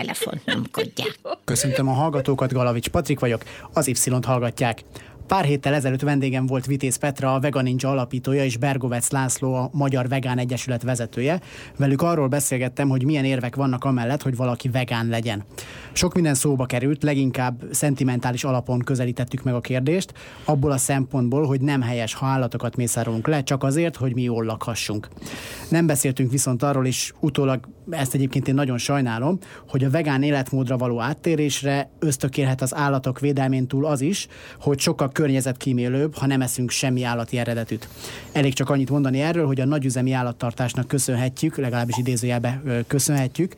telefont nyomkodják. Köszöntöm a hallgatókat, Galavics Patrik vagyok, az Y-t hallgatják. Pár héttel ezelőtt vendégem volt Vitéz Petra, a Ninja alapítója, és Bergovec László, a Magyar Vegán Egyesület vezetője. Velük arról beszélgettem, hogy milyen érvek vannak amellett, hogy valaki vegán legyen. Sok minden szóba került, leginkább szentimentális alapon közelítettük meg a kérdést, abból a szempontból, hogy nem helyes, ha állatokat mészárolunk le, csak azért, hogy mi jól lakhassunk. Nem beszéltünk viszont arról is, utólag ezt egyébként én nagyon sajnálom, hogy a vegán életmódra való áttérésre ösztökélhet az állatok védelmén túl az is, hogy sokkal környezetkímélőbb, ha nem eszünk semmi állati eredetűt. Elég csak annyit mondani erről, hogy a nagyüzemi állattartásnak köszönhetjük, legalábbis idézőjelbe köszönhetjük,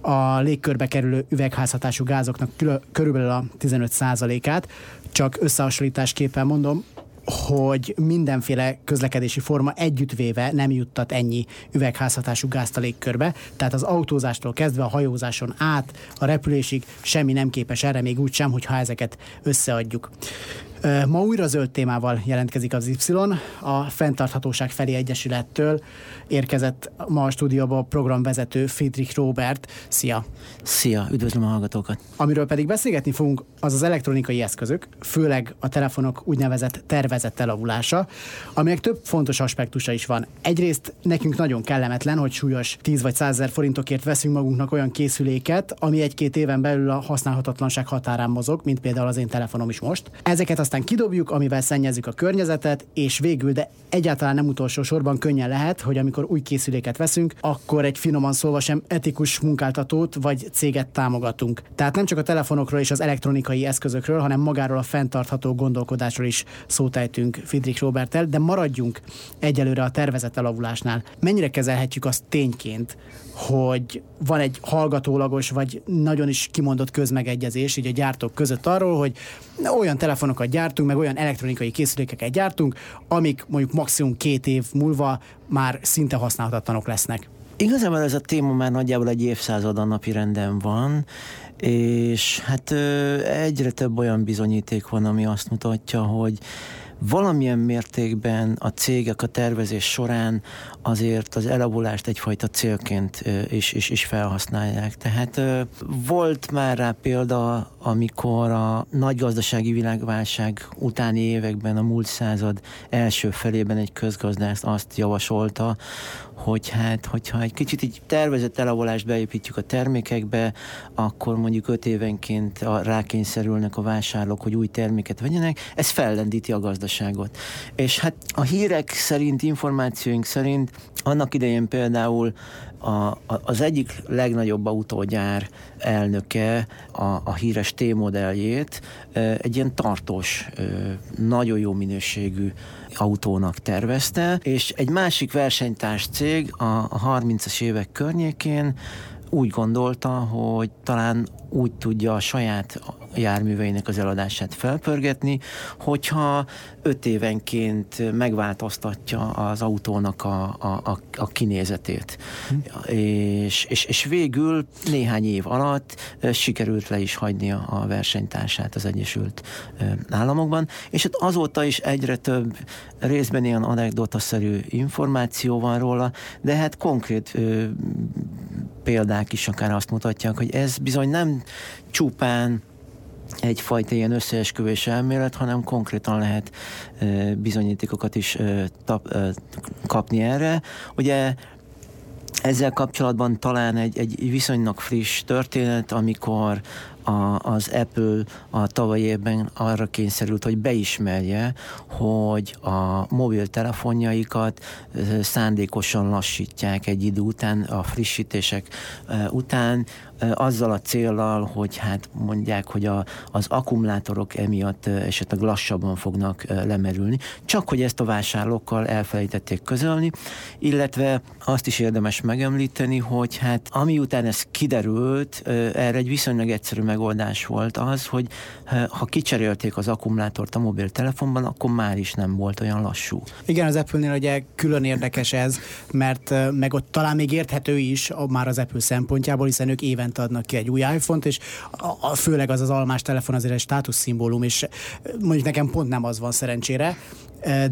a légkörbe kerülő üvegházhatású gázoknak körülbelül a 15%-át, csak összehasonlításképpen mondom, hogy mindenféle közlekedési forma együttvéve nem juttat ennyi üvegházhatású gázt a légkörbe, tehát az autózástól kezdve a hajózáson át, a repülésig semmi nem képes erre, még úgy sem, hogyha ezeket összeadjuk. Ma újra zöld témával jelentkezik az Y. A Fentarthatóság felé Egyesülettől érkezett ma a stúdióba a programvezető Friedrich Robert. Szia! Szia, üdvözlöm a hallgatókat! Amiről pedig beszélgetni fogunk, az az elektronikai eszközök, főleg a telefonok úgynevezett tervezett elavulása, aminek több fontos aspektusa is van. Egyrészt nekünk nagyon kellemetlen, hogy súlyos 10 vagy 100 ezer forintokért veszünk magunknak olyan készüléket, ami egy-két éven belül a használhatatlanság határán mozog, mint például az én telefonom is most. Ezeket aztán kidobjuk, amivel szennyezzük a környezetet, és végül, de egyáltalán nem utolsó sorban könnyen lehet, hogy amikor új készüléket veszünk, akkor egy finoman szólva sem etikus munkáltatót vagy céget támogatunk. Tehát nem csak a telefonokról és az elektronikai eszközökről, hanem magáról a fenntartható gondolkodásról is szót ejtünk Friedrich Robertel, de maradjunk egyelőre a tervezett elavulásnál. Mennyire kezelhetjük azt tényként, hogy van egy hallgatólagos, vagy nagyon is kimondott közmegegyezés így a gyártók között arról, hogy olyan telefonokat gyártunk, meg olyan elektronikai készülékeket gyártunk, amik mondjuk maximum két év múlva már szinte használhatatlanok lesznek. Igazából ez a téma már nagyjából egy évszázad a napi renden van, és hát egyre több olyan bizonyíték van, ami azt mutatja, hogy valamilyen mértékben a cégek a tervezés során azért az elavulást egyfajta célként is, is, is felhasználják. Tehát volt már rá példa, amikor a nagy gazdasági világválság utáni években, a múlt század első felében egy közgazdász azt javasolta, hogy hát, hogyha egy kicsit így tervezett elavulást beépítjük a termékekbe, akkor mondjuk öt évenként a, rákényszerülnek a vásárlók, hogy új terméket vegyenek, ez fellendíti a gazdaságot. És hát a hírek szerint, információink szerint annak idején például a, a, az egyik legnagyobb autógyár elnöke a, a híres T-modelljét egy ilyen tartós, nagyon jó minőségű autónak tervezte, és egy másik versenytárs cég a, a 30-as évek környékén úgy gondolta, hogy talán úgy tudja a saját járműveinek az eladását felpörgetni, hogyha öt évenként megváltoztatja az autónak a, a, a kinézetét. Hm. És, és, és végül néhány év alatt sikerült le is hagyni a versenytársát az Egyesült Államokban, és hát azóta is egyre több részben ilyen anekdotaszerű információ van róla, de hát konkrét ö, példák is akár azt mutatják, hogy ez bizony nem csupán egyfajta ilyen összeesküvés elmélet, hanem konkrétan lehet bizonyítékokat is kapni erre. Ugye ezzel kapcsolatban talán egy, egy viszonylag friss történet, amikor a, az Apple a tavalyi évben arra kényszerült, hogy beismerje, hogy a mobiltelefonjaikat szándékosan lassítják egy idő után, a frissítések után, azzal a célral, hogy hát mondják, hogy a, az akkumulátorok emiatt esetleg lassabban fognak lemerülni, csak hogy ezt a vásárlókkal elfelejtették közölni, illetve azt is érdemes megemlíteni, hogy hát ami után ez kiderült, erre egy viszonylag egyszerű meg megoldás volt az, hogy ha kicserélték az akkumulátort a mobiltelefonban, akkor már is nem volt olyan lassú. Igen, az Apple-nél ugye külön érdekes ez, mert meg ott talán még érthető is már az Apple szempontjából, hiszen ők évente adnak ki egy új iPhone-t, és a, a, főleg az az almás telefon azért egy státuszszimbólum, és mondjuk nekem pont nem az van szerencsére,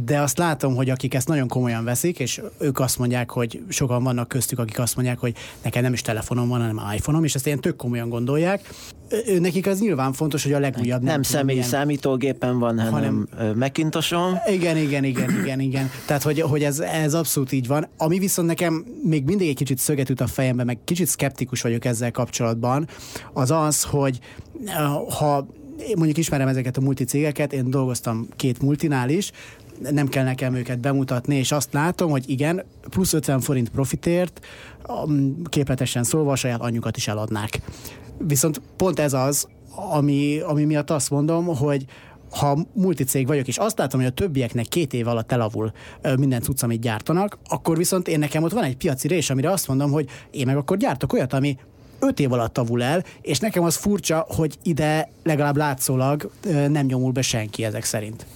de azt látom, hogy akik ezt nagyon komolyan veszik, és ők azt mondják, hogy sokan vannak köztük, akik azt mondják, hogy nekem nem is telefonom van, hanem iPhone-om, és ezt ilyen tök komolyan gondolják. Nekik az nyilván fontos, hogy a legújabb... Nem, nem személyi milyen... számítógépen van, hanem, hanem Macintoson. Igen, igen, igen, igen, igen. Tehát, hogy, hogy ez, ez abszolút így van. Ami viszont nekem még mindig egy kicsit szöget üt a fejembe, meg kicsit szkeptikus vagyok ezzel kapcsolatban, az az, hogy ha én mondjuk ismerem ezeket a multicégeket, én dolgoztam két multinál is, nem kell nekem őket bemutatni, és azt látom, hogy igen, plusz 50 forint profitért, képletesen szólva a saját anyukat is eladnák. Viszont pont ez az, ami, ami miatt azt mondom, hogy ha multicég vagyok, és azt látom, hogy a többieknek két év alatt elavul minden cucc, amit gyártanak, akkor viszont én nekem ott van egy piaci rés, amire azt mondom, hogy én meg akkor gyártok olyat, ami öt év alatt tavul el, és nekem az furcsa, hogy ide legalább látszólag nem nyomul be senki ezek szerint.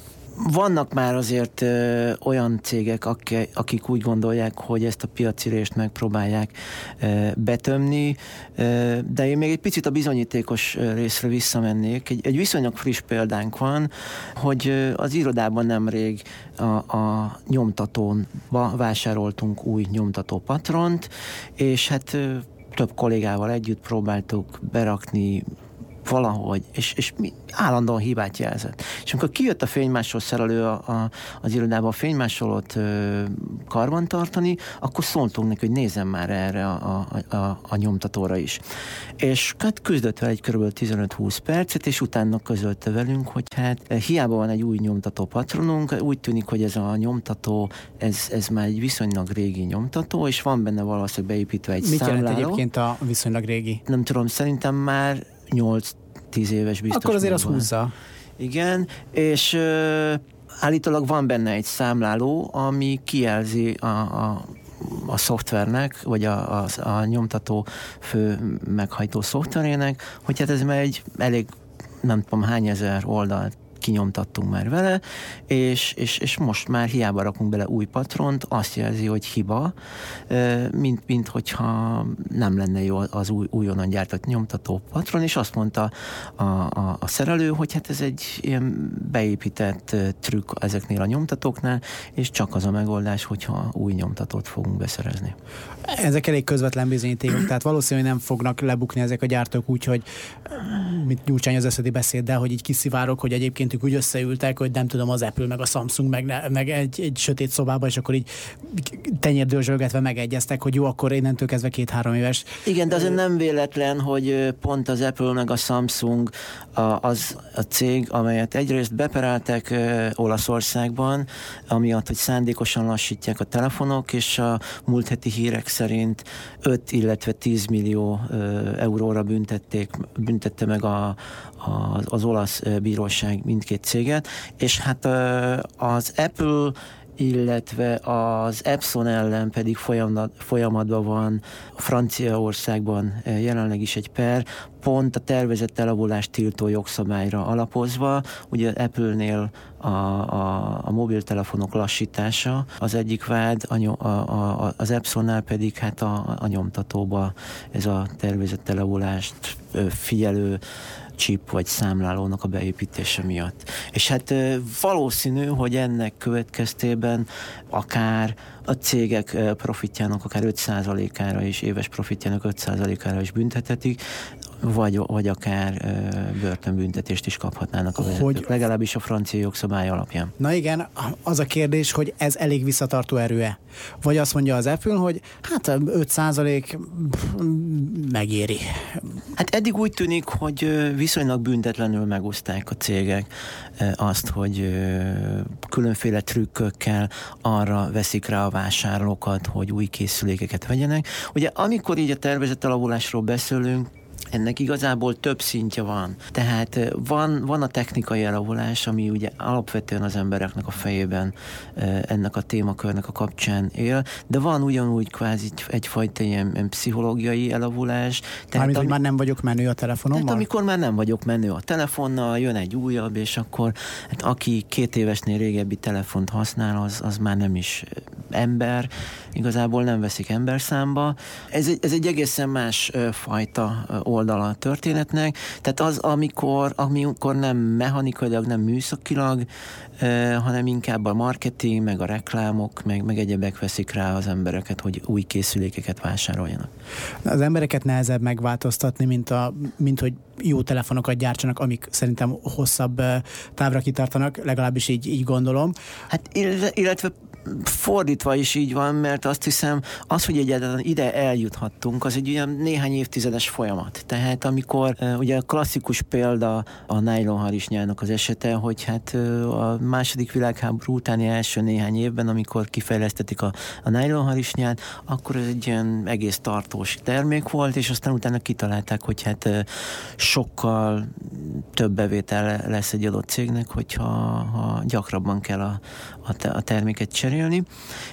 Vannak már azért ö, olyan cégek, akik, akik úgy gondolják, hogy ezt a piaci részt megpróbálják ö, betömni, ö, de én még egy picit a bizonyítékos részre visszamennék. Egy, egy viszonylag friss példánk van, hogy az irodában nemrég a, a nyomtatón vásároltunk új nyomtató patront, és hát több kollégával együtt próbáltuk berakni valahogy, és, és mi állandóan hibát jelzett. És amikor kijött a fénymásoló szerelő a, a, az irodába a fénymásolót ö, karban tartani, akkor szóltunk neki, hogy nézzen már erre a, a, a, a nyomtatóra is. És hát küzdött vele egy kb. 15-20 percet, és utána közölte velünk, hogy hát eh, hiába van egy új nyomtató patronunk, úgy tűnik, hogy ez a nyomtató, ez, ez már egy viszonylag régi nyomtató, és van benne valószínűleg beépítve egy Mit számláló. jelent egyébként a viszonylag régi? Nem tudom, szerintem már 8 10 éves biztos. Akkor azért az húzza. Igen, és ö, állítólag van benne egy számláló, ami kijelzi a, a a szoftvernek, vagy a, a, a nyomtató fő meghajtó szoftverének, hogy hát ez már egy elég nem tudom hány ezer oldalt kinyomtattunk már vele, és, és, és most már hiába rakunk bele új patront, azt jelzi, hogy hiba, mint, mint hogyha nem lenne jó az új, újonnan gyártott nyomtató patron, és azt mondta a, a, a szerelő, hogy hát ez egy ilyen beépített trükk ezeknél a nyomtatóknál, és csak az a megoldás, hogyha új nyomtatót fogunk beszerezni. Ezek elég közvetlen bizonyítékok, tehát valószínűleg nem fognak lebukni ezek a gyártók úgy, hogy mint nyújtsány az eszedi beszéd, de hogy így kiszivárok, hogy egyébként ők úgy összeültek, hogy nem tudom, az Apple, meg a Samsung, meg, meg egy, egy sötét szobába, és akkor így tenyérdőzsölgetve megegyeztek, hogy jó, akkor innentől kezdve két-három éves. Igen, de azért nem véletlen, hogy pont az Apple meg a Samsung a, az a cég, amelyet egyrészt bepereltek Olaszországban, amiatt, hogy szándékosan lassítják a telefonok, és a múlt heti hírek szerint 5, illetve 10 millió euróra büntették, büntette meg a, a, az olasz bíróság mindkét céget, és hát az Apple illetve az Epson ellen pedig folyamatban van Franciaországban jelenleg is egy per, pont a tervezett elavulást tiltó jogszabályra alapozva. Ugye Apple-nél a, a, a mobiltelefonok lassítása az egyik vád, a, a, a, az Epsonnál pedig hát a, a nyomtatóba ez a tervezett elavulást figyelő chip vagy számlálónak a beépítése miatt. És hát valószínű, hogy ennek következtében akár a cégek profitjának akár 5%-ára is, éves profitjának 5%-ára is büntethetik, vagy, vagy akár ö, börtönbüntetést is kaphatnának a vezetők, hogy... legalábbis a francia jogszabály alapján. Na igen, az a kérdés, hogy ez elég visszatartó erő-e? Vagy azt mondja az Apple, hogy hát 5 százalék megéri. Hát eddig úgy tűnik, hogy viszonylag büntetlenül megoszták a cégek azt, hogy különféle trükkökkel arra veszik rá a vásárlókat, hogy új készülékeket vegyenek. Ugye amikor így a tervezett alavulásról beszélünk, ennek igazából több szintje van. Tehát van, van a technikai elavulás, ami ugye alapvetően az embereknek a fejében ennek a témakörnek a kapcsán él, de van ugyanúgy kvázi egyfajta ilyen, ilyen pszichológiai elavulás. Tehát Mármint, ami, hogy már nem vagyok menő a telefonommal? Tehát amikor már nem vagyok menő a telefonnal, jön egy újabb, és akkor hát aki két évesnél régebbi telefont használ, az, az már nem is ember, igazából nem veszik ember számba. Ez egy, ez egy egészen más fajta oldala a történetnek, tehát az, amikor, amikor nem mechanikailag, nem műszakilag, hanem inkább a marketing, meg a reklámok, meg, meg egyebek veszik rá az embereket, hogy új készülékeket vásároljanak. Az embereket nehezebb megváltoztatni, mint, a, mint hogy jó telefonokat gyártsanak, amik szerintem hosszabb távra kitartanak, legalábbis így, így gondolom. Hát illetve fordítva is így van, mert azt hiszem, az, hogy egyáltalán ide eljuthattunk, az egy olyan néhány évtizedes folyamat. Tehát amikor ugye a klasszikus példa a nylonharisnyának az esete, hogy hát a második világháború utáni első néhány évben, amikor kifejlesztetik a, a nylonharisnyát, akkor ez egy ilyen egész tartós termék volt, és aztán utána kitalálták, hogy hát sokkal több bevétel lesz egy adott cégnek, hogyha ha gyakrabban kell a, a terméket cserélni,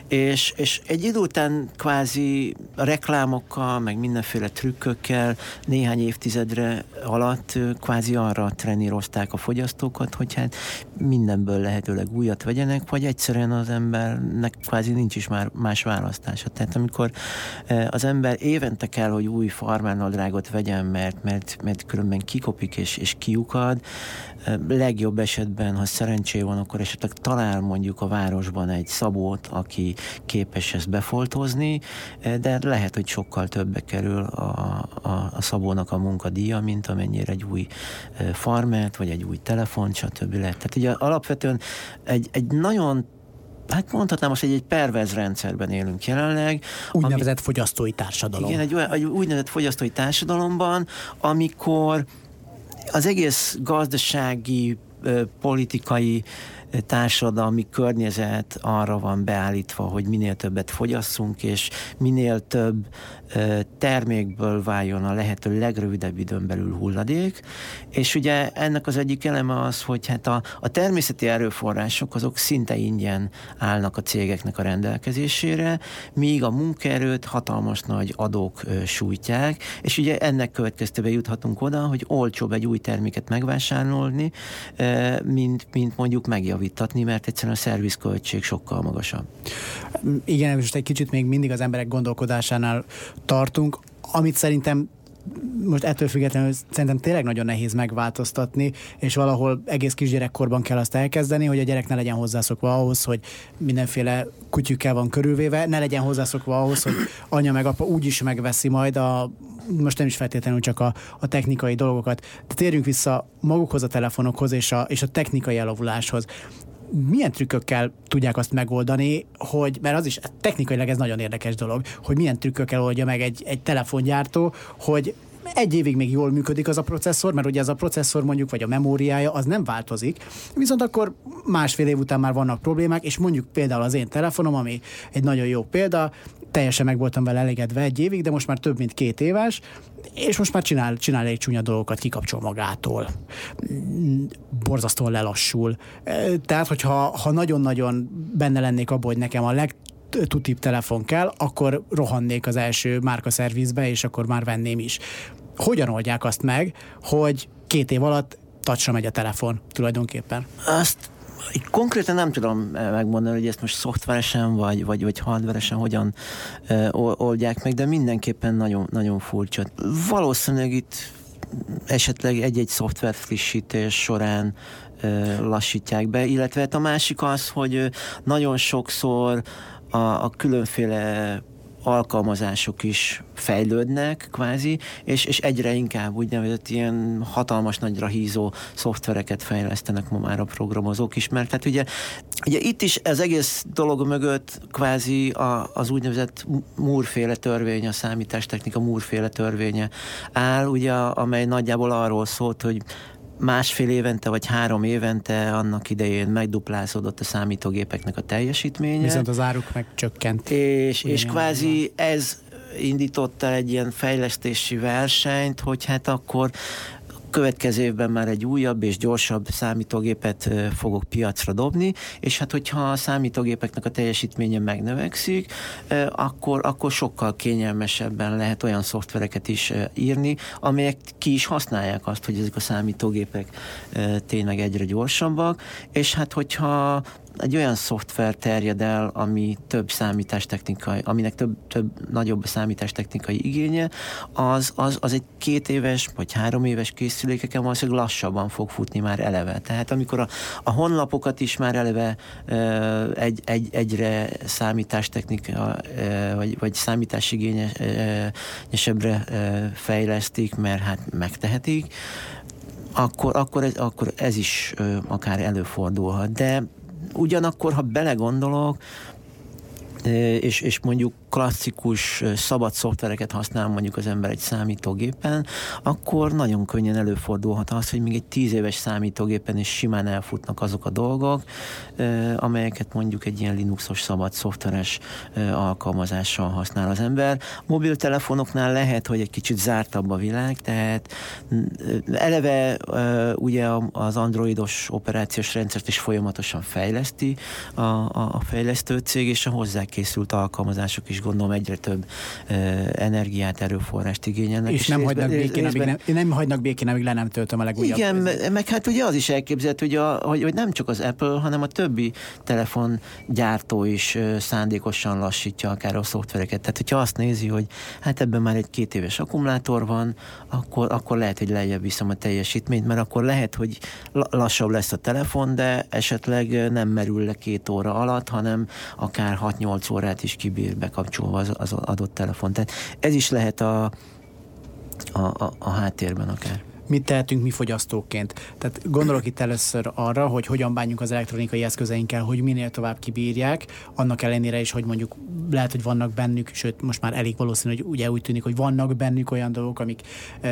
és, és egy idő után kvázi reklámokkal, meg mindenféle trükkökkel néhány évtizedre alatt kvázi arra trenírozták a fogyasztókat, hogy hát mindenből lehetőleg újat vegyenek, vagy egyszerűen az embernek kvázi nincs is már más választása. Tehát amikor az ember évente kell, hogy új farmánadrágot vegyen, mert, mert, mert különben kikopik és, és kiukad, legjobb esetben, ha szerencsé van, akkor esetleg talál mondjuk a városban egy szabót, aki képes ezt befoltozni, de lehet, hogy sokkal többe kerül a, a, a szabónak a munkadíja, mint amennyire egy új farmert, vagy egy új telefon, stb. lehet. Tehát ugye alapvetően egy, egy nagyon hát mondhatnám most, hogy egy pervez rendszerben élünk jelenleg. Úgynevezett ami, fogyasztói társadalom. Igen, egy, egy úgynevezett fogyasztói társadalomban, amikor az egész gazdasági, politikai társadalmi környezet arra van beállítva, hogy minél többet fogyasszunk, és minél több termékből váljon a lehető legrövidebb időn belül hulladék, és ugye ennek az egyik eleme az, hogy hát a, a természeti erőforrások azok szinte ingyen állnak a cégeknek a rendelkezésére, míg a munkaerőt hatalmas nagy adók sújtják, és ugye ennek következtében juthatunk oda, hogy olcsóbb egy új terméket megvásárolni, mint, mint mondjuk megjavítatni, mert egyszerűen a szervizköltség sokkal magasabb. Igen, most egy kicsit még mindig az emberek gondolkodásánál tartunk, amit szerintem most ettől függetlenül szerintem tényleg nagyon nehéz megváltoztatni, és valahol egész kisgyerekkorban kell azt elkezdeni, hogy a gyerek ne legyen hozzászokva ahhoz, hogy mindenféle kutyükkel van körülvéve, ne legyen hozzászokva ahhoz, hogy anya meg apa úgyis megveszi majd a most nem is feltétlenül csak a, a technikai dolgokat, de térjünk vissza magukhoz a telefonokhoz és a, és a technikai elavuláshoz milyen trükkökkel tudják azt megoldani, hogy, mert az is technikailag ez nagyon érdekes dolog, hogy milyen trükkökkel oldja meg egy, egy telefongyártó, hogy egy évig még jól működik az a processzor, mert ugye ez a processzor mondjuk, vagy a memóriája, az nem változik, viszont akkor másfél év után már vannak problémák, és mondjuk például az én telefonom, ami egy nagyon jó példa, teljesen meg voltam vele elégedve egy évig, de most már több mint két éves, és most már csinál, csinál egy csúnya dolgokat, kikapcsol magától. Borzasztóan lelassul. Tehát, hogyha ha nagyon-nagyon benne lennék abban, hogy nekem a leg tutibb telefon kell, akkor rohannék az első márkaszervizbe, és akkor már venném is. Hogyan oldják azt meg, hogy két év alatt tacsra megy a telefon tulajdonképpen? Azt konkrétan nem tudom megmondani, hogy ezt most szoftveresen vagy, vagy, vagy hardveresen hogyan oldják meg, de mindenképpen nagyon, nagyon furcsa. Valószínűleg itt esetleg egy-egy szoftver frissítés során lassítják be, illetve hát a másik az, hogy nagyon sokszor a, a különféle alkalmazások is fejlődnek kvázi, és, és egyre inkább úgynevezett ilyen hatalmas nagyra hízó szoftvereket fejlesztenek ma már a programozók is, mert hát ugye, ugye itt is az egész dolog mögött kvázi a, az úgynevezett múrféle törvény, a számítástechnika múrféle törvénye áll, ugye, amely nagyjából arról szólt, hogy másfél évente vagy három évente annak idején megduplázódott a számítógépeknek a teljesítménye. Viszont az áruk meg csökkent. És, és kvázi ez indította egy ilyen fejlesztési versenyt, hogy hát akkor következő évben már egy újabb és gyorsabb számítógépet fogok piacra dobni, és hát hogyha a számítógépeknek a teljesítménye megnövekszik, akkor, akkor sokkal kényelmesebben lehet olyan szoftvereket is írni, amelyek ki is használják azt, hogy ezek a számítógépek tényleg egyre gyorsabbak, és hát hogyha egy olyan szoftver terjed el, ami több számítástechnikai, aminek több, több nagyobb számítástechnikai igénye, az, az, az egy két éves vagy három éves készülékeken valószínűleg lassabban fog futni már eleve. Tehát amikor a, a honlapokat is már eleve egy, egy, egyre számítástechnika vagy, vagy számításigényesebbre fejlesztik, mert hát megtehetik, akkor, akkor, ez, akkor ez is akár előfordulhat. De Ugyanakkor, ha belegondolok, és, és mondjuk klasszikus szabad szoftvereket használ mondjuk az ember egy számítógépen, akkor nagyon könnyen előfordulhat az, hogy még egy tíz éves számítógépen is simán elfutnak azok a dolgok, amelyeket mondjuk egy ilyen Linuxos szabad szoftveres alkalmazással használ az ember. Mobiltelefonoknál lehet, hogy egy kicsit zártabb a világ, tehát eleve ugye az androidos operációs rendszert is folyamatosan fejleszti a, a, a fejlesztő cég, és a hozzá készült alkalmazások is gondolom egyre több energiát, erőforrást igényelnek. És, és nem, részben, hagynak békén, részben, amíg nem, nem hagynak békén, amíg le nem töltöm a legújabb. Igen, me, meg hát ugye az is elképzelhető, hogy, a, hogy, hogy nem csak az Apple, hanem a többi telefongyártó is szándékosan lassítja akár a szoftvereket. Tehát, hogyha azt nézi, hogy hát ebben már egy két éves akkumulátor van, akkor, akkor lehet, hogy lejjebb viszem a teljesítményt, mert akkor lehet, hogy lassabb lesz a telefon, de esetleg nem merül le két óra alatt, hanem akár 6-8 órát is kibír bekapcsolva az, az adott telefon. Tehát ez is lehet a, a, a, a háttérben akár mit tehetünk mi fogyasztóként. Tehát gondolok itt először arra, hogy hogyan bánjunk az elektronikai eszközeinkkel, hogy minél tovább kibírják, annak ellenére is, hogy mondjuk lehet, hogy vannak bennük, sőt most már elég valószínű, hogy ugye úgy tűnik, hogy vannak bennük olyan dolgok, amik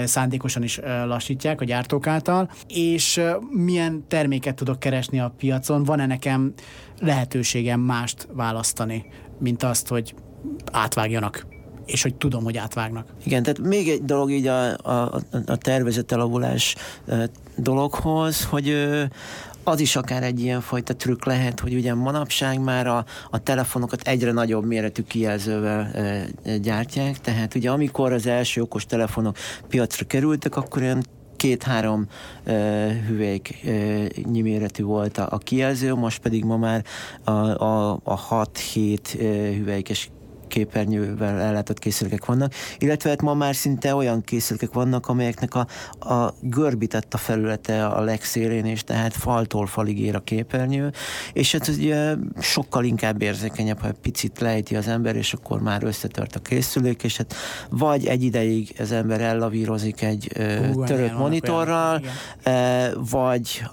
szándékosan is lassítják a gyártók által, és milyen terméket tudok keresni a piacon, van-e nekem lehetőségem mást választani, mint azt, hogy átvágjanak és hogy tudom, hogy átvágnak. Igen, tehát még egy dolog így a, a, a tervezett elavulás dologhoz, hogy az is akár egy ilyen fajta trükk lehet, hogy ugye manapság már a, a telefonokat egyre nagyobb méretű kijelzővel e, gyártják, tehát ugye amikor az első okos telefonok piacra kerültek, akkor olyan két-három hüvelyk e, méretű volt a, a kijelző, most pedig ma már a, a, a 6-7 e, hüvelykes képernyővel ellátott készülékek vannak, illetve hát ma már szinte olyan készülékek vannak, amelyeknek a, a görbített a felülete a legszélén, és tehát faltól falig ér a képernyő, és hát ugye sokkal inkább érzékenyebb, ha picit lejti az ember, és akkor már összetört a készülék, és hát vagy egy ideig az ember ellavírozik egy uh, törött monitorral, uh, vagy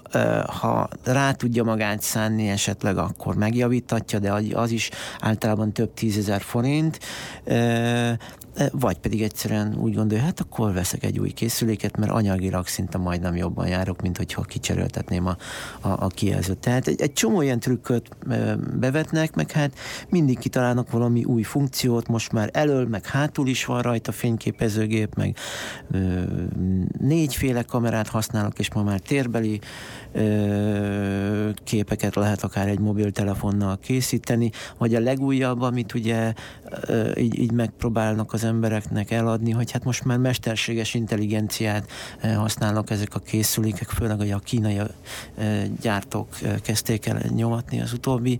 ha rá tudja magát szánni esetleg, akkor megjavítatja, de az is általában több tízezer forint, forint, vagy pedig egyszerűen úgy gondolja, hát akkor veszek egy új készüléket, mert anyagilag szinte majdnem jobban járok, mint hogyha kicseréltetném a, a, a kijelzőt. Tehát egy, egy csomó ilyen trükköt bevetnek, meg hát mindig kitalálnak valami új funkciót, most már elől, meg hátul is van rajta fényképezőgép, meg ö, négyféle kamerát használok, és ma már térbeli ö, képeket lehet akár egy mobiltelefonnal készíteni, vagy a legújabb, amit ugye ö, így, így megpróbálnak az embereknek eladni, hogy hát most már mesterséges intelligenciát használnak ezek a készülékek, főleg hogy a kínai gyártók kezdték el nyomatni az utóbbi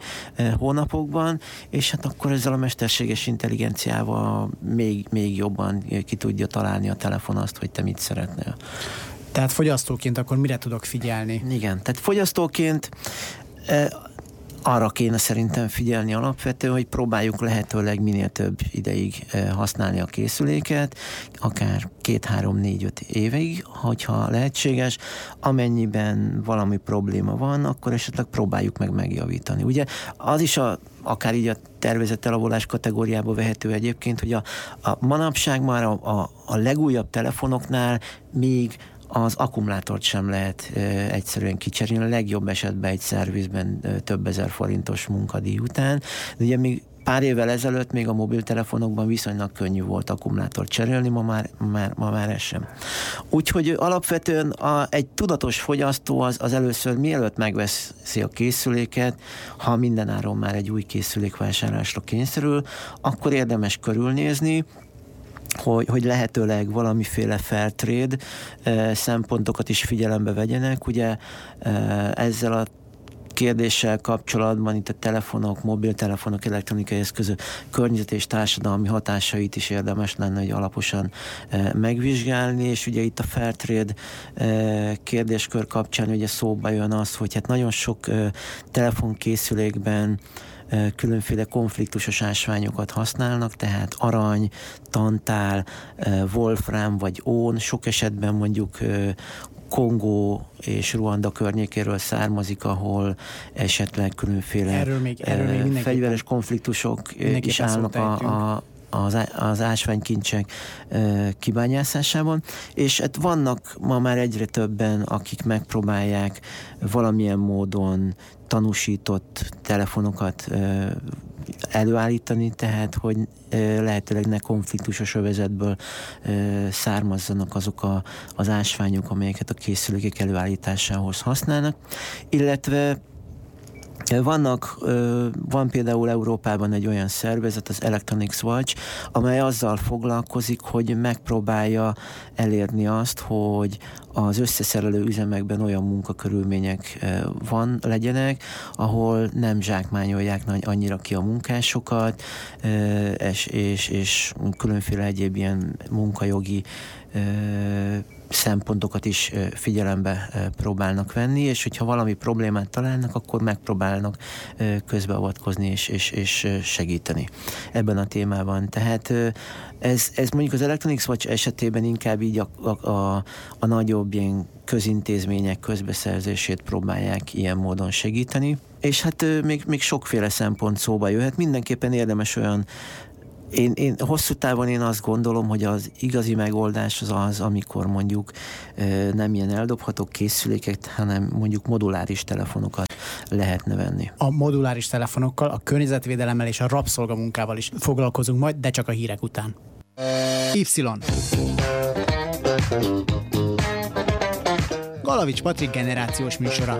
hónapokban, és hát akkor ezzel a mesterséges intelligenciával még, még jobban ki tudja találni a telefon azt, hogy te mit szeretnél. Tehát fogyasztóként akkor mire tudok figyelni? Igen, tehát fogyasztóként arra kéne szerintem figyelni alapvetően, hogy próbáljuk lehetőleg minél több ideig használni a készüléket, akár két, három, négy, öt évig, hogyha lehetséges. Amennyiben valami probléma van, akkor esetleg próbáljuk meg megjavítani. Ugye az is a akár így a tervezett elavulás kategóriába vehető egyébként, hogy a, a manapság már a, a, a legújabb telefonoknál még az akkumulátort sem lehet egyszerűen kicserélni, a legjobb esetben egy szervizben több ezer forintos munkadíj után, de ugye még pár évvel ezelőtt még a mobiltelefonokban viszonylag könnyű volt akkumulátor cserélni, ma már, már, ma már ez sem. Úgyhogy alapvetően a, egy tudatos fogyasztó az, az először mielőtt megveszi a készüléket, ha mindenáron már egy új készülék vásárlásra kényszerül, akkor érdemes körülnézni, hogy, hogy lehetőleg valamiféle fair trade eh, szempontokat is figyelembe vegyenek. Ugye eh, ezzel a kérdéssel kapcsolatban itt a telefonok, mobiltelefonok, elektronikai eszközök környezet és társadalmi hatásait is érdemes lenne, hogy alaposan e, megvizsgálni, és ugye itt a Fairtrade kérdéskör kapcsán ugye szóba jön az, hogy hát nagyon sok telefonkészülékben különféle konfliktusos ásványokat használnak, tehát arany, tantál, wolfram vagy ón, sok esetben mondjuk Kongó és Ruanda környékéről származik, ahol esetleg különféle erről még, erről még fegyveres konfliktusok is állnak a, a, az, az ásványkincsek kibányászásában, és hát vannak ma már egyre többen, akik megpróbálják valamilyen módon tanúsított telefonokat előállítani, tehát hogy lehetőleg ne konfliktusos övezetből származzanak azok a, az ásványok, amelyeket a készülékek előállításához használnak, illetve vannak, van például Európában egy olyan szervezet, az Electronics Watch, amely azzal foglalkozik, hogy megpróbálja elérni azt, hogy az összeszerelő üzemekben olyan munkakörülmények van, legyenek, ahol nem zsákmányolják nagy, annyira ki a munkásokat, és, és, és különféle egyéb ilyen munkajogi szempontokat is figyelembe próbálnak venni, és hogyha valami problémát találnak, akkor megpróbálnak közbeavatkozni és, és, és segíteni ebben a témában. Tehát ez, ez mondjuk az Electronics Watch esetében inkább így a, a, a, a nagyobb ilyen közintézmények közbeszerzését próbálják ilyen módon segíteni. És hát még, még sokféle szempont szóba jöhet. Mindenképpen érdemes olyan én, én hosszú távon én azt gondolom, hogy az igazi megoldás az az, amikor mondjuk nem ilyen eldobható készüléket, hanem mondjuk moduláris telefonokat lehetne venni. A moduláris telefonokkal, a környezetvédelemmel és a rabszolgamunkával is foglalkozunk majd, de csak a hírek után. Y. Galavics Patrik generációs műsora.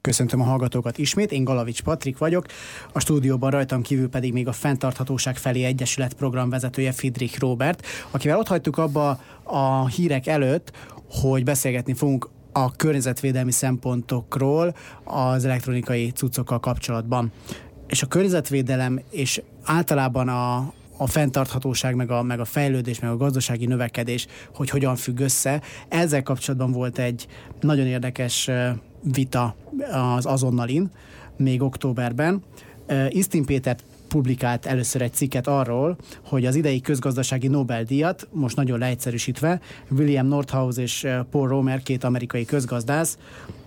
Köszöntöm a hallgatókat ismét, én Galavics Patrik vagyok, a stúdióban rajtam kívül pedig még a Fenntarthatóság felé Egyesület programvezetője Friedrich Robert, akivel ott hagytuk abba a hírek előtt, hogy beszélgetni fogunk a környezetvédelmi szempontokról az elektronikai cuccokkal kapcsolatban. És a környezetvédelem és általában a, a fenntarthatóság, meg a, meg a fejlődés, meg a gazdasági növekedés, hogy hogyan függ össze. Ezzel kapcsolatban volt egy nagyon érdekes vita az azonnalin, még októberben. Isztin Péter publikált először egy cikket arról, hogy az idei közgazdasági Nobel-díjat, most nagyon leegyszerűsítve, William Nordhaus és Paul Romer, két amerikai közgazdász,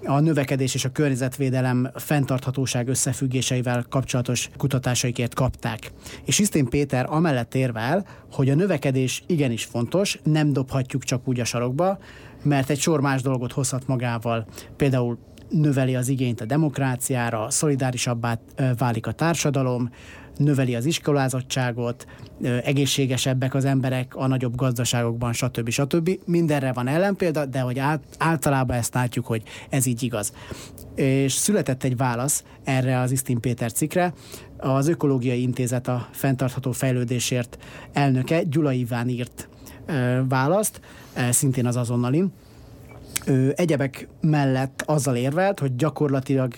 a növekedés és a környezetvédelem fenntarthatóság összefüggéseivel kapcsolatos kutatásaikért kapták. És Isztén Péter amellett érvel, hogy a növekedés igenis fontos, nem dobhatjuk csak úgy a sarokba, mert egy sor más dolgot hozhat magával. Például növeli az igényt a demokráciára, szolidárisabbá válik a társadalom, növeli az iskolázottságot, egészségesebbek az emberek a nagyobb gazdaságokban, stb. stb. Mindenre van ellenpélda, de hogy általában ezt látjuk, hogy ez így igaz. És született egy válasz erre az Isztin Péter cikre, az Ökológiai Intézet a fenntartható fejlődésért elnöke Gyula Iván írt választ, szintén az azonnalin. Ő egyebek mellett azzal érvelt, hogy gyakorlatilag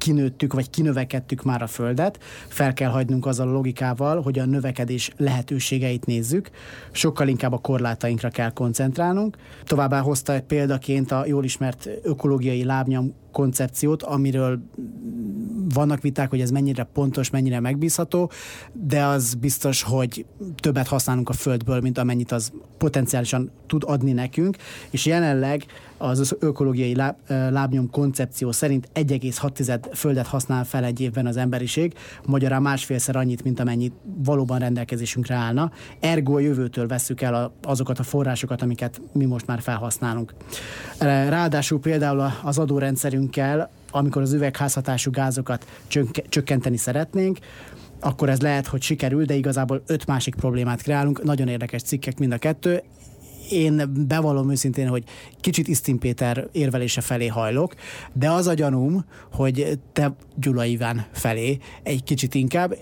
kinőttük, vagy kinövekedtük már a Földet, fel kell hagynunk azzal a logikával, hogy a növekedés lehetőségeit nézzük, sokkal inkább a korlátainkra kell koncentrálnunk. Továbbá hozta példaként a jól ismert ökológiai lábnyom koncepciót, amiről vannak viták, hogy ez mennyire pontos, mennyire megbízható, de az biztos, hogy többet használunk a Földből, mint amennyit az potenciálisan tud adni nekünk, és jelenleg az ökológiai láb, lábnyom koncepció szerint 1,6 földet használ fel egy évben az emberiség, magyarán másfélszer annyit, mint amennyit valóban rendelkezésünkre állna. Ergo a jövőtől vesszük el a, azokat a forrásokat, amiket mi most már felhasználunk. Ráadásul például az adórendszerünkkel amikor az üvegházhatású gázokat csökkenteni szeretnénk, akkor ez lehet, hogy sikerül, de igazából öt másik problémát kreálunk. Nagyon érdekes cikkek mind a kettő én bevallom őszintén, hogy kicsit Isztin Péter érvelése felé hajlok, de az a gyanúm, hogy te Gyula Iván felé egy kicsit inkább,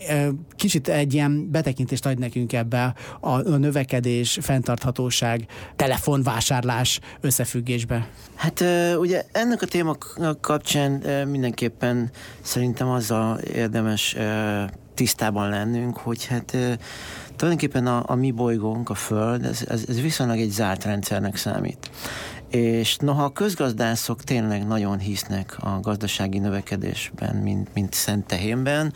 kicsit egy ilyen betekintést adj nekünk ebbe a növekedés, fenntarthatóság, telefonvásárlás összefüggésbe. Hát ugye ennek a téma kapcsán mindenképpen szerintem azzal érdemes tisztában lennünk, hogy hát tulajdonképpen a, a mi bolygónk, a Föld, ez, ez, ez viszonylag egy zárt rendszernek számít. És noha a közgazdászok tényleg nagyon hisznek a gazdasági növekedésben, mint, mint szent tehénben,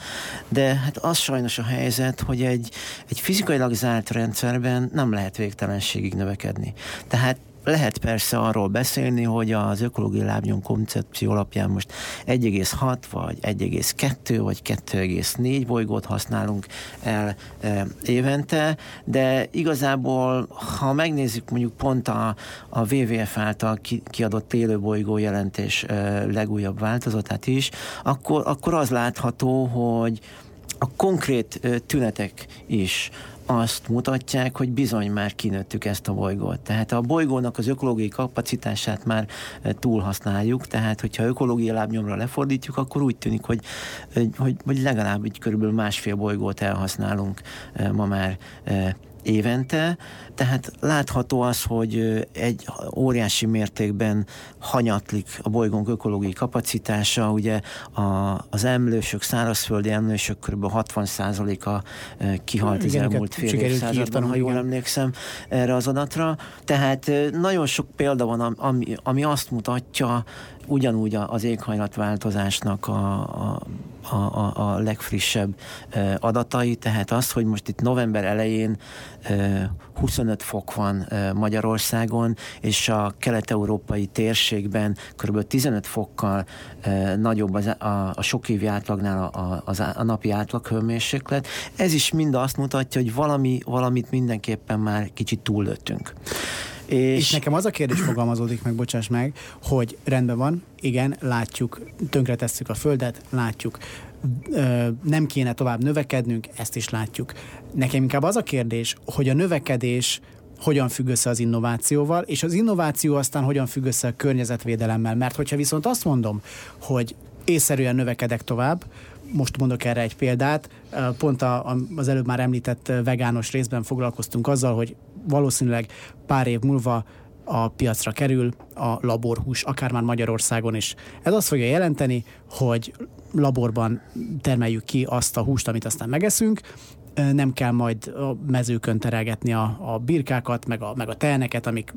de hát az sajnos a helyzet, hogy egy, egy fizikailag zárt rendszerben nem lehet végtelenségig növekedni. Tehát lehet persze arról beszélni, hogy az ökológiai lábnyom koncepció alapján most 1,6 vagy 1,2 vagy 2,4 bolygót használunk el évente, de igazából, ha megnézzük mondjuk pont a, a WWF által ki, kiadott élőbolygó jelentés legújabb változatát is, akkor, akkor az látható, hogy a konkrét tünetek is azt mutatják, hogy bizony már kinőttük ezt a bolygót. Tehát a bolygónak az ökológiai kapacitását már e, túlhasználjuk, tehát hogyha ökológiai lábnyomra lefordítjuk, akkor úgy tűnik, hogy, hogy, hogy legalább egy körülbelül másfél bolygót elhasználunk e, ma már e, évente, tehát látható az, hogy egy óriási mértékben hanyatlik a bolygónk ökológiai kapacitása, ugye a, az emlősök, szárazföldi emlősök kb. 60%-a kihalt az elmúlt fél évszázadban, ha jól emlékszem erre az adatra. Tehát nagyon sok példa van, ami, ami azt mutatja, ugyanúgy az éghajlatváltozásnak a a, a, a legfrissebb adatai, tehát az, hogy most itt november elején 25 fok van Magyarországon, és a kelet-európai térségben kb. 15 fokkal nagyobb az, a, a sok évi átlagnál a, a, a napi átlaghőmérséklet. Ez is mind azt mutatja, hogy valami, valamit mindenképpen már kicsit túllöttünk. És... Itt nekem az a kérdés fogalmazódik meg, bocsáss meg, hogy rendben van, igen, látjuk, tönkretesszük a földet, látjuk, nem kéne tovább növekednünk, ezt is látjuk. Nekem inkább az a kérdés, hogy a növekedés hogyan függ össze az innovációval, és az innováció aztán hogyan függ össze a környezetvédelemmel. Mert hogyha viszont azt mondom, hogy észszerűen növekedek tovább, most mondok erre egy példát, pont a, az előbb már említett vegános részben foglalkoztunk azzal, hogy valószínűleg pár év múlva a piacra kerül a laborhús, akár már Magyarországon is. Ez azt fogja jelenteni, hogy laborban termeljük ki azt a húst, amit aztán megeszünk, nem kell majd a mezőkön terelgetni a, a birkákat, meg a, meg a teheneket, amik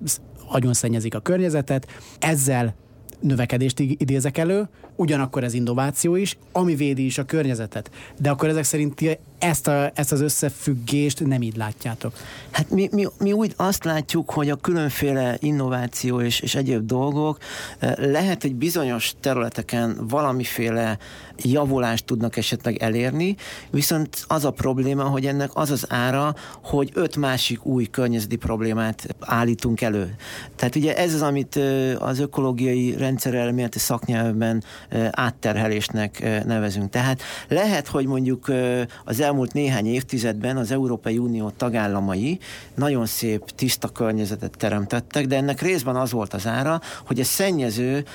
agyon szennyezik a környezetet. Ezzel növekedést idézek elő, ugyanakkor ez innováció is, ami védi is a környezetet. De akkor ezek szerint ezt, a, ezt az összefüggést nem így látjátok? Hát mi, mi, mi úgy azt látjuk, hogy a különféle innováció és, és egyéb dolgok eh, lehet, hogy bizonyos területeken valamiféle javulást tudnak esetleg elérni, viszont az a probléma, hogy ennek az az ára, hogy öt másik új környezeti problémát állítunk elő. Tehát ugye ez az, amit eh, az ökológiai rendszerelméleti szaknyelvben átterhelésnek nevezünk. Tehát lehet, hogy mondjuk az elmúlt néhány évtizedben az Európai Unió tagállamai nagyon szép, tiszta környezetet teremtettek, de ennek részben az volt az ára, hogy a szennyező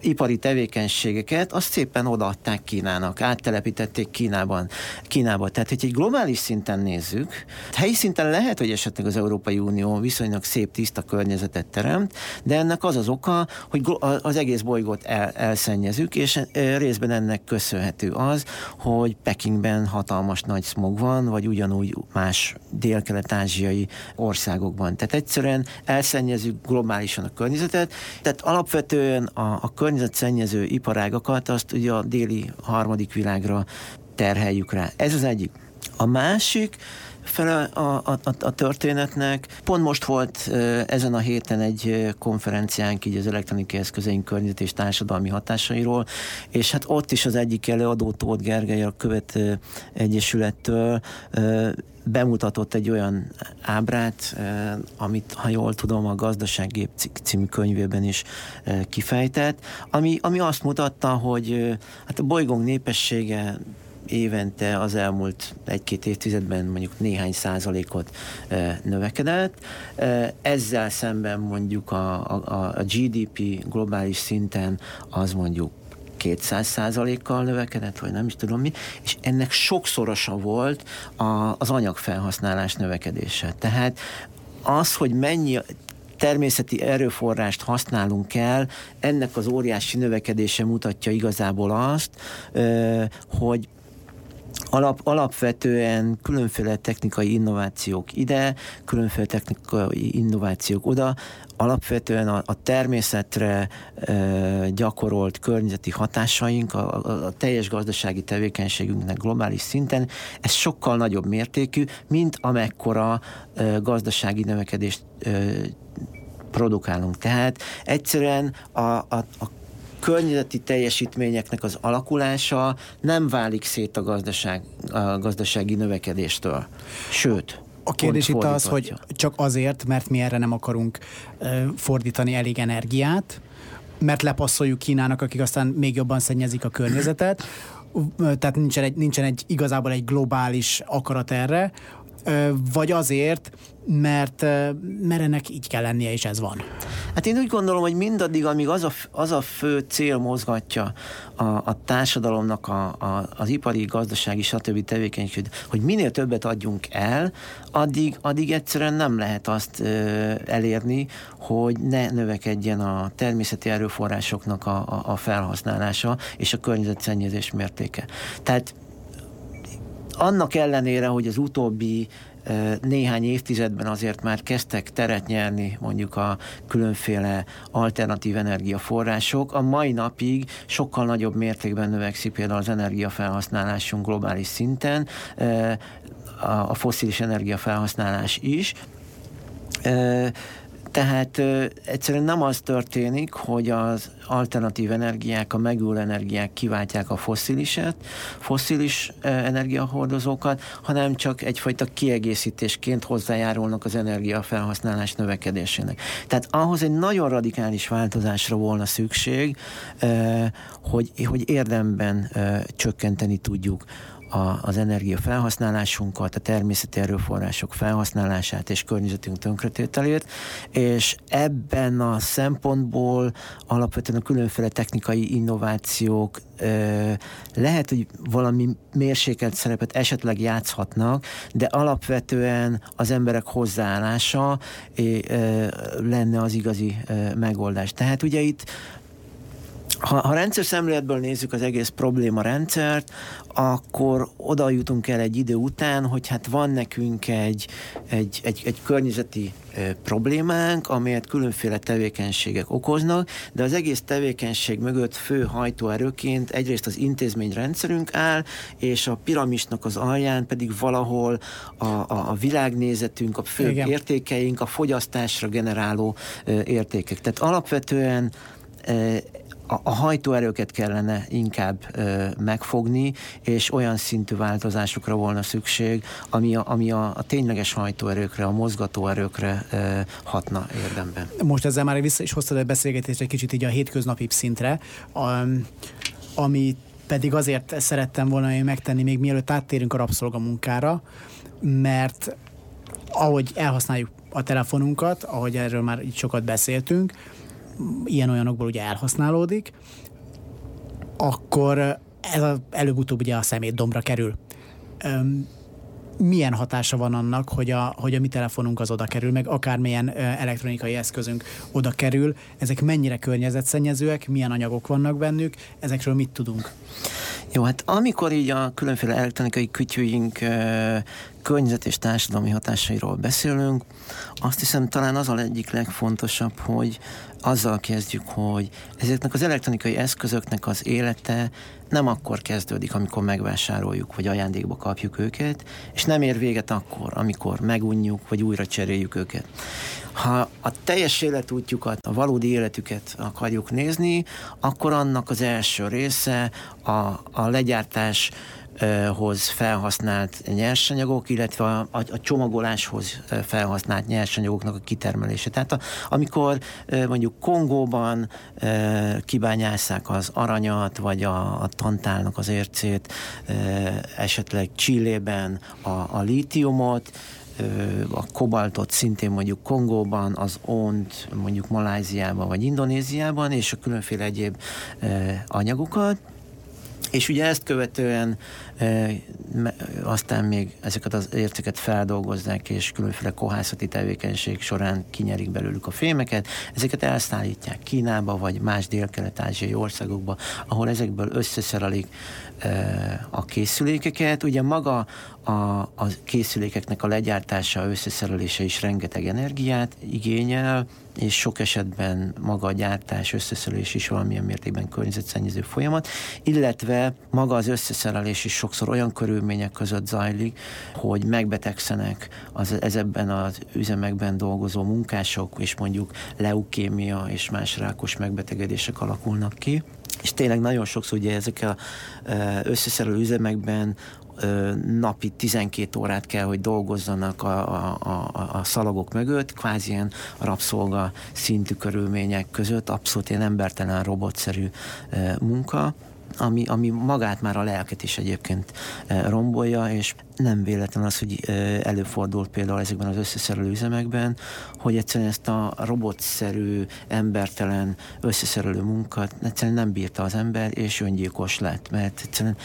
ipari tevékenységeket, azt szépen odaadták Kínának, áttelepítették Kínában, Kínába. Tehát, hogy egy globális szinten nézzük, helyi szinten lehet, hogy esetleg az Európai Unió viszonylag szép, tiszta környezetet teremt, de ennek az az oka, hogy az egész bolygót el, elszennyezük, és részben ennek köszönhető az, hogy Pekingben hatalmas nagy smog van, vagy ugyanúgy más dél-kelet-ázsiai országokban. Tehát egyszerűen elszennyezünk globálisan a környezetet, tehát alapvetően a, a környezetszennyező iparágakat azt ugye a déli harmadik világra terheljük rá. Ez az egyik. A másik, fele a, a, a történetnek. Pont most volt ezen a héten egy konferenciánk így az elektronikai eszközeink környezet és társadalmi hatásairól, és hát ott is az egyik előadó Tóth Gergely a Követ Egyesülettől bemutatott egy olyan ábrát, amit, ha jól tudom, a Gazdasággép című könyvében is kifejtett, ami, ami azt mutatta, hogy hát a bolygónk népessége évente az elmúlt egy-két évtizedben mondjuk néhány százalékot növekedett. Ezzel szemben mondjuk a, a, a GDP globális szinten az mondjuk 200 százalékkal növekedett, vagy nem is tudom mi, és ennek sokszorosa volt a, az anyagfelhasználás növekedése. Tehát az, hogy mennyi természeti erőforrást használunk el, ennek az óriási növekedése mutatja igazából azt, hogy Alap, alapvetően különféle technikai innovációk ide, különféle technikai innovációk oda, alapvetően a, a természetre e, gyakorolt környezeti hatásaink, a, a, a teljes gazdasági tevékenységünknek globális szinten, ez sokkal nagyobb mértékű, mint amekkora e, gazdasági növekedést e, produkálunk. Tehát egyszerűen a, a, a környezeti teljesítményeknek az alakulása nem válik szét a, gazdaság, a gazdasági növekedéstől. Sőt, a kérdés itt az, hogy csak azért, mert mi erre nem akarunk fordítani elég energiát, mert lepasszoljuk Kínának, akik aztán még jobban szennyezik a környezetet, tehát nincsen egy, nincsen egy igazából egy globális akarat erre, vagy azért, mert, ennek így kell lennie, és ez van. Hát én úgy gondolom, hogy mindaddig, amíg az a, az a fő cél mozgatja a, a társadalomnak a, a, az ipari, gazdasági, stb. tevékenységet, hogy minél többet adjunk el, addig, addig egyszerűen nem lehet azt ö, elérni, hogy ne növekedjen a természeti erőforrásoknak a, a, a felhasználása és a környezetszennyezés mértéke. Tehát annak ellenére, hogy az utóbbi néhány évtizedben azért már kezdtek teret nyerni mondjuk a különféle alternatív energiaforrások. A mai napig sokkal nagyobb mértékben növekszik például az energiafelhasználásunk globális szinten, a foszilis energiafelhasználás is. Tehát ö, egyszerűen nem az történik, hogy az alternatív energiák, a megújuló energiák kiváltják a fossziliset, fosszilis ö, energiahordozókat, hanem csak egyfajta kiegészítésként hozzájárulnak az energiafelhasználás növekedésének. Tehát ahhoz egy nagyon radikális változásra volna szükség, ö, hogy, hogy érdemben ö, csökkenteni tudjuk a, az energia felhasználásunkat, a természeti erőforrások felhasználását és környezetünk tönkretételét, és ebben a szempontból alapvetően a különféle technikai innovációk ö, lehet, hogy valami mérsékelt szerepet esetleg játszhatnak, de alapvetően az emberek hozzáállása ö, lenne az igazi ö, megoldás. Tehát ugye itt ha, ha rendszer szemléletből nézzük az egész probléma rendszert, akkor oda jutunk el egy idő után, hogy hát van nekünk egy, egy, egy, egy környezeti problémánk, amelyet különféle tevékenységek okoznak, de az egész tevékenység mögött fő hajtóerőként egyrészt az intézményrendszerünk áll, és a piramisnak az alján pedig valahol a, a, a világnézetünk, a fő Igen. értékeink, a fogyasztásra generáló értékek. Tehát alapvetően a, hajtóerőket kellene inkább ö, megfogni, és olyan szintű változásokra volna szükség, ami a, ami a, a tényleges hajtóerőkre, a mozgatóerőkre ö, hatna érdemben. Most ezzel már vissza is hoztad a beszélgetést egy kicsit így a hétköznapi szintre, ami pedig azért szerettem volna megtenni, még mielőtt áttérünk a rabszolgamunkára, mert ahogy elhasználjuk a telefonunkat, ahogy erről már így sokat beszéltünk, ilyen-olyanokból ugye elhasználódik, akkor ez a, előbb-utóbb ugye a szemét dombra kerül. Öm, milyen hatása van annak, hogy a, hogy a mi telefonunk az oda kerül, meg akármilyen elektronikai eszközünk oda kerül, ezek mennyire környezetszennyezőek, milyen anyagok vannak bennük, ezekről mit tudunk? Jó, hát amikor így a különféle elektronikai kütyűink környezet és társadalmi hatásairól beszélünk, azt hiszem talán az a egyik legfontosabb, hogy azzal kezdjük, hogy ezeknek az elektronikai eszközöknek az élete nem akkor kezdődik, amikor megvásároljuk, vagy ajándékba kapjuk őket, és nem ér véget akkor, amikor megunjuk, vagy újra cseréljük őket. Ha a teljes életútjukat, a valódi életüket akarjuk nézni, akkor annak az első része a, a legyártás hoz felhasznált nyersanyagok, illetve a, a, csomagoláshoz felhasznált nyersanyagoknak a kitermelése. Tehát a, amikor mondjuk Kongóban kibányásszák az aranyat, vagy a, a tantálnak az ércét, esetleg Csillében a, a lítiumot, a kobaltot szintén mondjuk Kongóban, az ont mondjuk Maláziában vagy Indonéziában, és a különféle egyéb anyagokat, és ugye ezt követően aztán még ezeket az értéket feldolgozzák, és különféle kohászati tevékenység során kinyerik belőlük a fémeket. Ezeket elszállítják Kínába, vagy más dél-kelet-ázsiai országokba, ahol ezekből összeszerelik a készülékeket. Ugye maga a, a készülékeknek a legyártása, összeszerelése is rengeteg energiát igényel, és sok esetben maga a gyártás, összeszerelés is valamilyen mértékben környezetszennyező folyamat, illetve maga az összeszerelés is sokszor olyan körülmények között zajlik, hogy megbetegszenek az ezekben az üzemekben dolgozó munkások, és mondjuk leukémia és más rákos megbetegedések alakulnak ki. És tényleg nagyon sokszor ugye ezek a összeszerelő üzemekben napi 12 órát kell, hogy dolgozzanak a, a, a, a szalagok mögött, kvázi ilyen rabszolga szintű körülmények között, abszolút ilyen embertelen, robotszerű munka ami, ami magát már a lelket is egyébként e, rombolja, és nem véletlen az, hogy e, előfordul például ezekben az összeszerelő üzemekben, hogy egyszerűen ezt a robotszerű, embertelen összeszerelő munkát egyszerűen nem bírta az ember, és öngyilkos lett, mert egyszerűen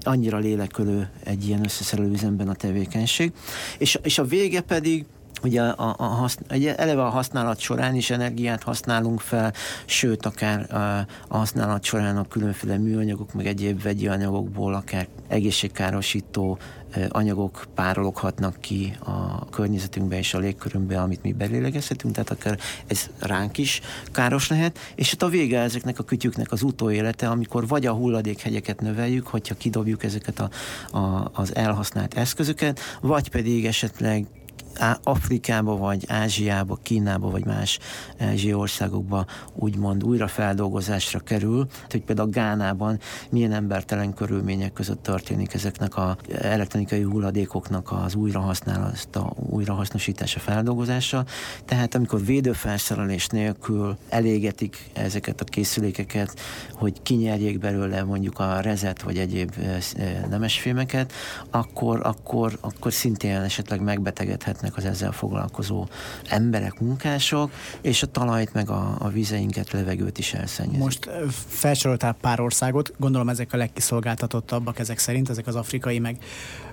annyira lélekölő egy ilyen összeszerelő üzemben a tevékenység. És, és a vége pedig Ugye a, a, a ugye eleve a használat során is energiát használunk fel, sőt, akár a, a használat során a különféle műanyagok, meg egyéb vegyi anyagokból akár egészségkárosító anyagok párologhatnak ki a környezetünkbe és a légkörünkbe, amit mi belélegezhetünk, tehát akár ez ránk is káros lehet, és hát a vége ezeknek a kütyüknek az utóélete, amikor vagy a hulladékhegyeket növeljük, hogyha kidobjuk ezeket a, a, az elhasznált eszközöket, vagy pedig esetleg Afrikába, vagy Ázsiába, Kínába, vagy más ázsiai országokba úgymond újrafeldolgozásra kerül, hogy például Gánában milyen embertelen körülmények között történik ezeknek a elektronikai hulladékoknak az újrahasználata, újrahasznosítása, feldolgozása. Tehát amikor védőfelszerelés nélkül elégetik ezeket a készülékeket, hogy kinyerjék belőle mondjuk a rezet vagy egyéb nemesfémeket, akkor, akkor, akkor szintén esetleg megbetegedhetnek az ezzel foglalkozó emberek, munkások, és a talajt, meg a, a vizeinket, levegőt is elszennyezik. Most felsoroltál pár országot, gondolom ezek a legkiszolgáltatottabbak ezek szerint, ezek az afrikai, meg,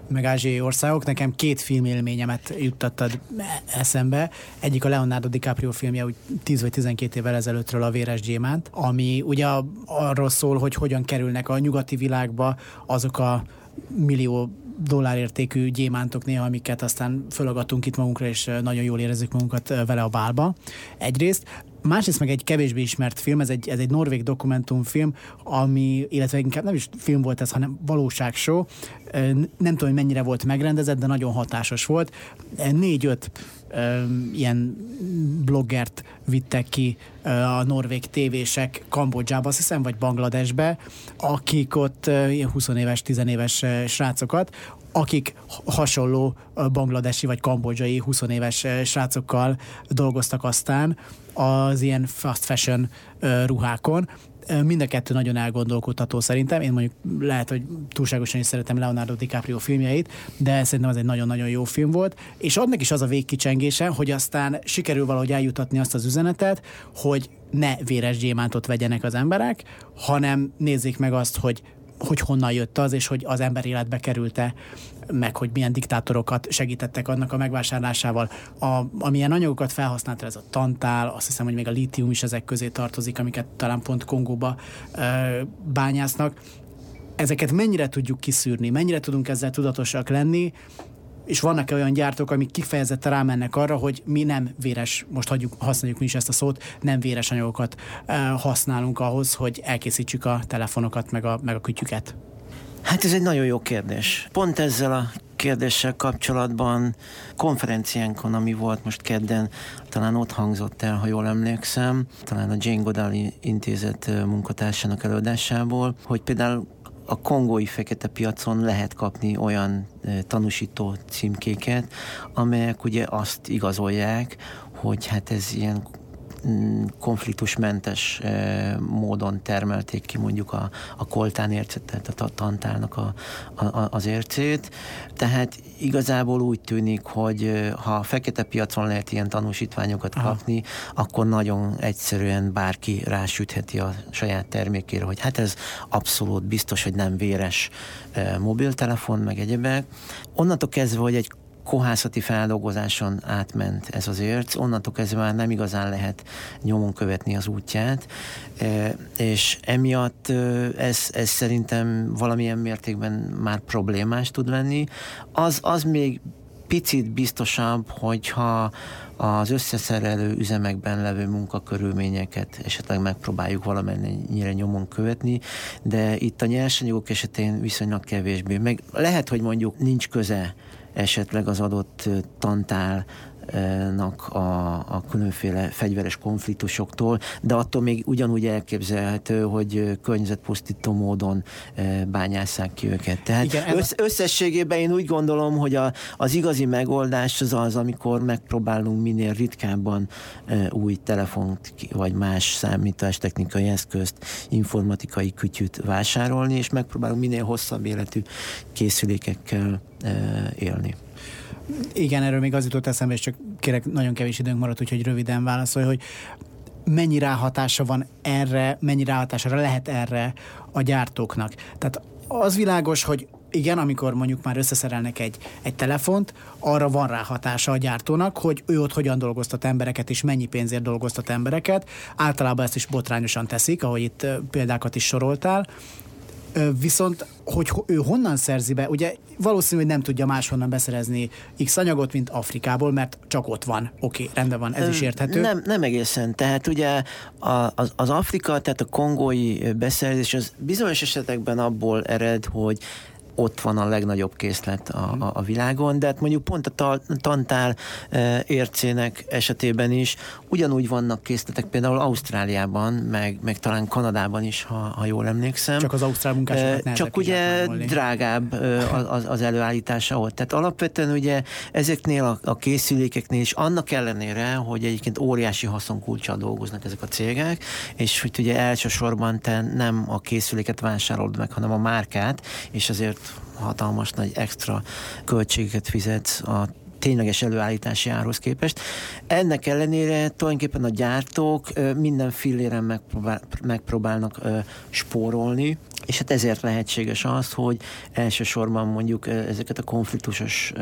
meg ázsiai országok. Nekem két filmélményemet juttattad eszembe. Egyik a Leonardo DiCaprio filmje, úgy 10 vagy 12 évvel ezelőttről a Véres Gyémánt, ami ugye arról szól, hogy hogyan kerülnek a nyugati világba azok a millió dollárértékű gyémántok néha, amiket aztán fölagatunk itt magunkra, és nagyon jól érezzük magunkat vele a bálba. Egyrészt. Másrészt meg egy kevésbé ismert film, ez egy, ez egy norvég dokumentumfilm, ami, illetve inkább nem is film volt ez, hanem valóságshow. Nem tudom, hogy mennyire volt megrendezett, de nagyon hatásos volt. Négy-öt ilyen bloggert vittek ki a norvég tévések Kambodzsába, azt hiszem, vagy Bangladesbe, akik ott ilyen 20 éves, 10 éves srácokat, akik hasonló bangladesi vagy kambodzsai 20 éves srácokkal dolgoztak aztán az ilyen fast fashion ruhákon, Mind a kettő nagyon elgondolkodható szerintem. Én mondjuk lehet, hogy túlságosan is szeretem Leonardo DiCaprio filmjeit, de szerintem az egy nagyon-nagyon jó film volt. És annak is az a végkicsengése, hogy aztán sikerül valahogy eljutatni azt az üzenetet, hogy ne véres gyémántot vegyenek az emberek, hanem nézzék meg azt, hogy hogy honnan jött az, és hogy az ember életbe kerülte, meg hogy milyen diktátorokat segítettek annak a megvásárlásával. A, amilyen anyagokat felhasználta ez a tantál, azt hiszem, hogy még a lítium is ezek közé tartozik, amiket talán pont Kongóba ö, bányásznak. Ezeket mennyire tudjuk kiszűrni, mennyire tudunk ezzel tudatosak lenni, és vannak-e olyan gyártók, amik kifejezetten rámennek arra, hogy mi nem véres, most hagyjuk, használjuk mi is ezt a szót, nem véres anyagokat uh, használunk ahhoz, hogy elkészítsük a telefonokat, meg a, meg a kütyüket? Hát ez egy nagyon jó kérdés. Pont ezzel a kérdéssel kapcsolatban konferenciánkon, ami volt most kedden, talán ott hangzott el, ha jól emlékszem, talán a Jane Goodall intézet munkatársának előadásából, hogy például a kongói fekete piacon lehet kapni olyan tanúsító címkéket, amelyek ugye azt igazolják, hogy hát ez ilyen konfliktusmentes eh, módon termelték ki mondjuk a, a koltán ércet, tehát a tantálnak a, a, az ércét. Tehát igazából úgy tűnik, hogy eh, ha a fekete piacon lehet ilyen tanúsítványokat Aha. kapni, akkor nagyon egyszerűen bárki rásütheti a saját termékére, hogy hát ez abszolút biztos, hogy nem véres eh, mobiltelefon, meg egyebek. Onnantól kezdve, hogy egy kohászati feldolgozáson átment ez az érc, onnantól kezdve már nem igazán lehet nyomon követni az útját, e, és emiatt e, ez, ez szerintem valamilyen mértékben már problémás tud lenni. Az, az még picit biztosabb, hogyha az összeszerelő üzemekben levő munkakörülményeket esetleg megpróbáljuk valamennyire nyomon követni, de itt a nyersanyagok esetén viszonylag kevésbé. Meg lehet, hogy mondjuk nincs köze esetleg az adott tantál nak a, a különféle fegyveres konfliktusoktól, de attól még ugyanúgy elképzelhető, hogy környezetpusztító módon bányásszák ki őket. Tehát Igen, össz, összességében én úgy gondolom, hogy a, az igazi megoldás az az, amikor megpróbálunk minél ritkábban új telefont vagy más számítástechnikai eszközt, informatikai kütyüt vásárolni, és megpróbálunk minél hosszabb életű készülékekkel élni. Igen, erről még az jutott eszembe, és csak kérek, nagyon kevés időnk maradt, úgyhogy röviden válaszolj, hogy mennyi ráhatása van erre, mennyi ráhatása lehet erre a gyártóknak. Tehát az világos, hogy igen, amikor mondjuk már összeszerelnek egy, egy telefont, arra van rá hatása a gyártónak, hogy ő ott hogyan dolgoztat embereket, és mennyi pénzért dolgoztat embereket. Általában ezt is botrányosan teszik, ahogy itt példákat is soroltál. Viszont, hogy ő honnan szerzi be, ugye valószínű, hogy nem tudja máshonnan beszerezni X anyagot, mint Afrikából, mert csak ott van. Oké, okay, rendben van, ez is érthető. Nem, nem egészen. Tehát ugye az, az Afrika, tehát a kongói beszerzés az bizonyos esetekben abból ered, hogy ott van a legnagyobb készlet a, a, a világon, de hát mondjuk pont a tantál e, ércének esetében is ugyanúgy vannak készletek például Ausztráliában, meg, meg talán Kanadában is, ha, ha jól emlékszem. Csak az ausztrál munkásokat e, Csak ugye drágább e, az, az előállítása ott. Tehát alapvetően ugye ezeknél a, a készülékeknél is annak ellenére, hogy egyébként óriási haszonkulcsal dolgoznak ezek a cégek, és hogy ugye elsősorban te nem a készüléket vásárolod meg, hanem a márkát, és azért hatalmas nagy extra költségeket fizetsz a tényleges előállítási árhoz képest. Ennek ellenére tulajdonképpen a gyártók minden filléren megpróbál, megpróbálnak spórolni, és hát ezért lehetséges az, hogy elsősorban mondjuk ezeket a konfliktusos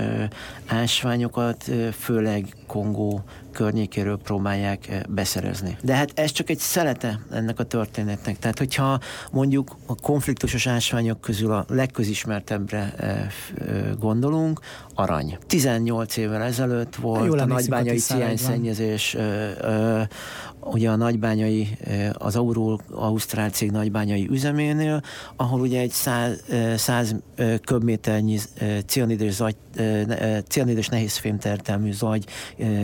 ásványokat, főleg Kongó környékéről próbálják beszerezni. De hát ez csak egy szelete ennek a történetnek. Tehát, hogyha mondjuk a konfliktusos ásványok közül a legközismertebbre gondolunk, arany. 18 évvel ezelőtt volt Jól a nagybányai ciányszennyezés, ugye a nagybányai, az Aurul Ausztrál cég nagybányai üzeménél, ahol ugye egy 100, 100 köbméternyi cianides, zagy, cianides nehézfémtertelmű zagy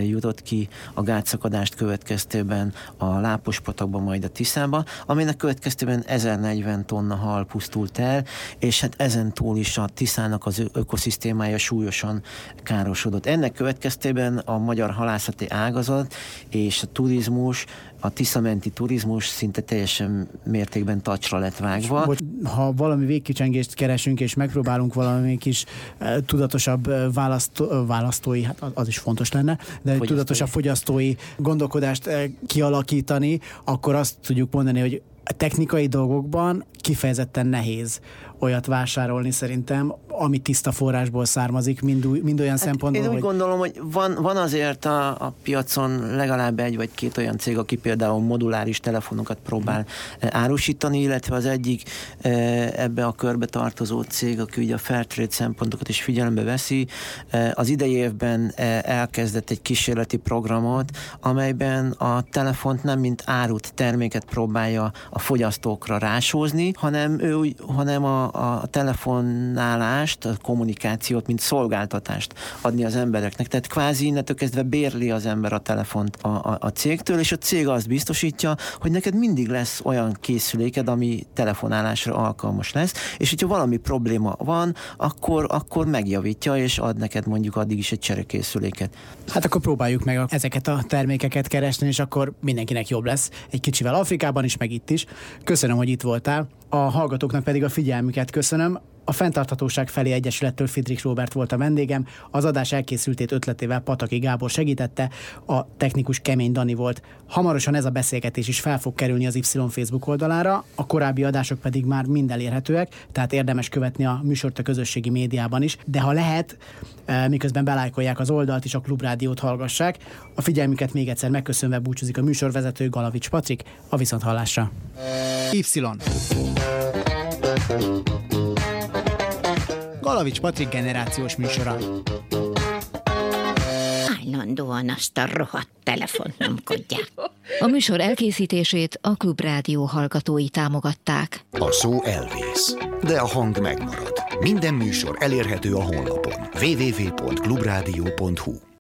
jutott ki a gátszakadást következtében a Lápospatakba, majd a Tiszába, aminek következtében 1040 tonna hal pusztult el, és hát ezen túl is a Tiszának az ökoszisztémája súlyosan károsodott. Ennek következtében a magyar halászati ágazat és a turizmus a tiszamenti turizmus szinte teljesen mértékben tacsra lett vágva. Bocs, ha valami végkicsengést keresünk, és megpróbálunk valami kis uh, tudatosabb uh, választó, uh, választói, hát az is fontos lenne, de fogyasztói. tudatosabb fogyasztói gondolkodást uh, kialakítani, akkor azt tudjuk mondani, hogy a technikai dolgokban kifejezetten nehéz olyat vásárolni szerintem, ami tiszta forrásból származik, mind, mind olyan hát szempontból, Én úgy hogy... gondolom, hogy van, van azért a, a piacon legalább egy vagy két olyan cég, aki például moduláris telefonokat próbál mm. árusítani, illetve az egyik eh, ebbe a körbe tartozó cég, aki ugye a Fairtrade szempontokat is figyelembe veszi, eh, az idei évben elkezdett egy kísérleti programot, amelyben a telefont nem mint árut, terméket próbálja a fogyasztókra rásózni, hanem ő, hanem a, a telefonálást, a kommunikációt, mint szolgáltatást adni az embereknek. Tehát kvázi innentől kezdve bérli az ember a telefont a, a, a cégtől, és a cég azt biztosítja, hogy neked mindig lesz olyan készüléked, ami telefonálásra alkalmas lesz, és hogyha valami probléma van, akkor, akkor megjavítja, és ad neked mondjuk addig is egy cserekészüléket. Hát akkor próbáljuk meg ezeket a termékeket keresni, és akkor mindenkinek jobb lesz. Egy kicsivel Afrikában is, meg itt is. Köszönöm, hogy itt voltál. A hallgatóknak pedig a figyelmüket köszönöm. A Fentarthatóság felé Egyesülettől Fidrik Robert volt a vendégem, az adás elkészültét ötletével Pataki Gábor segítette, a technikus Kemény Dani volt. Hamarosan ez a beszélgetés is fel fog kerülni az Y Facebook oldalára, a korábbi adások pedig már mind elérhetőek, tehát érdemes követni a műsort a közösségi médiában is, de ha lehet, eh, miközben belájkolják az oldalt és a klubrádiót hallgassák. A figyelmüket még egyszer megköszönve búcsúzik a műsorvezető Galavics Patrik, a viszonthallásra. Y. Galavics Patrik generációs műsora. Állandóan azt a rohadt telefont nyomkodják. A műsor elkészítését a Klubrádió hallgatói támogatták. A szó elvész, de a hang megmarad. Minden műsor elérhető a honlapon www.clubradio.hu